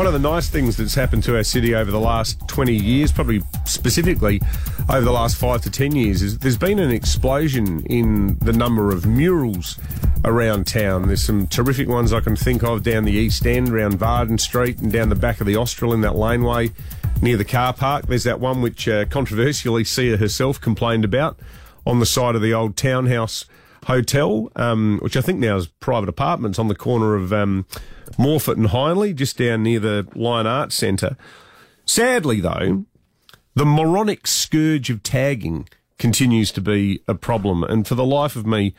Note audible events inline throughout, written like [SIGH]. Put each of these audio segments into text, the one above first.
One of the nice things that's happened to our city over the last 20 years, probably specifically over the last five to 10 years, is there's been an explosion in the number of murals around town. There's some terrific ones I can think of down the East End, around Varden Street, and down the back of the Austral in that laneway near the car park. There's that one which uh, controversially Sia herself complained about on the side of the old townhouse hotel, um, which I think now is private apartments on the corner of um, Morphett and Hindley, just down near the Lion Arts Centre. Sadly, though, the moronic scourge of tagging continues to be a problem, and for the life of me,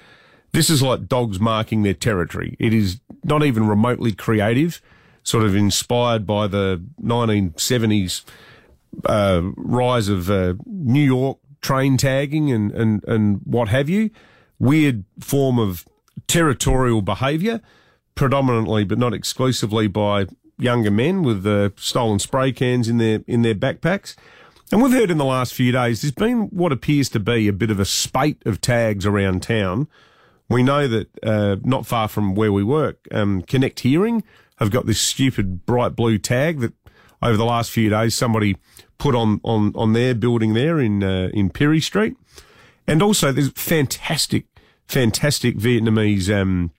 this is like dogs marking their territory. It is not even remotely creative, sort of inspired by the 1970s uh, rise of uh, New York train tagging and, and, and what have you. Weird form of territorial behaviour, predominantly but not exclusively by younger men with uh, stolen spray cans in their in their backpacks. And we've heard in the last few days there's been what appears to be a bit of a spate of tags around town. We know that uh, not far from where we work, um, Connect Hearing have got this stupid bright blue tag that over the last few days somebody put on on on their building there in uh, in Perry Street, and also there's fantastic fantastic Vietnamese um,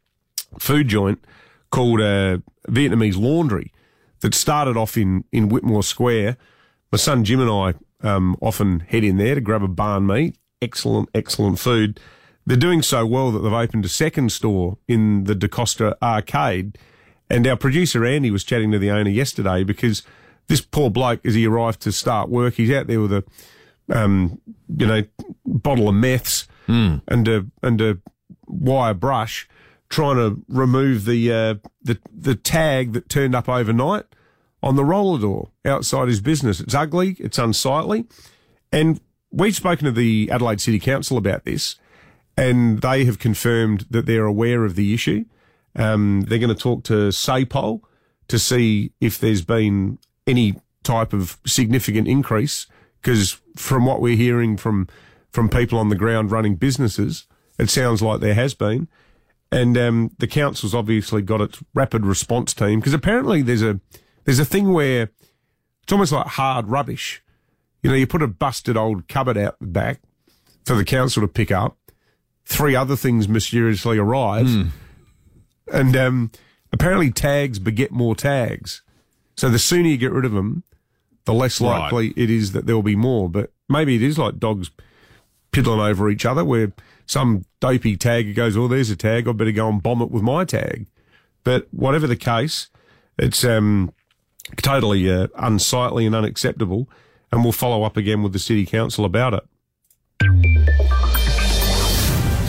food joint called uh, Vietnamese Laundry that started off in in Whitmore Square. My son Jim and I um, often head in there to grab a banh mi. Excellent, excellent food. They're doing so well that they've opened a second store in the DaCosta Arcade. And our producer Andy was chatting to the owner yesterday because this poor bloke, as he arrived to start work, he's out there with a, um, you know, bottle of meths Hmm. and a and a wire brush, trying to remove the uh, the the tag that turned up overnight on the roller door outside his business. It's ugly, it's unsightly, and we've spoken to the Adelaide City Council about this, and they have confirmed that they're aware of the issue. Um, they're going to talk to SAPOL to see if there's been any type of significant increase, because from what we're hearing from from people on the ground running businesses, it sounds like there has been. And um, the council's obviously got its rapid response team because apparently there's a there's a thing where it's almost like hard rubbish. You know, you put a busted old cupboard out the back for the council to pick up. Three other things mysteriously arrive, and um, apparently tags beget more tags. So the sooner you get rid of them, the less Right. likely it is that there will be more. But maybe it is like dogs piddling over each other, where some dopey tagger goes, "Oh, there's a tag. I better go and bomb it with my tag." But whatever the case, it's um, totally uh, unsightly and unacceptable, and we'll follow up again with the city council about it.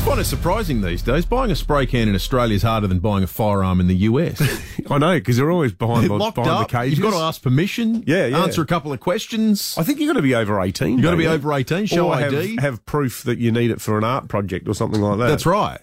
It's kind of surprising these days. Buying a spray can in Australia is harder than buying a firearm in the US. [LAUGHS] I know because they're always behind the, Locked behind up. the cages. You've got to ask permission. Yeah, yeah. Answer a couple of questions. I think you've got to be over eighteen. You've got to be over 18, show or ID. Have, have proof that you need it for an art project or something like that. That's right.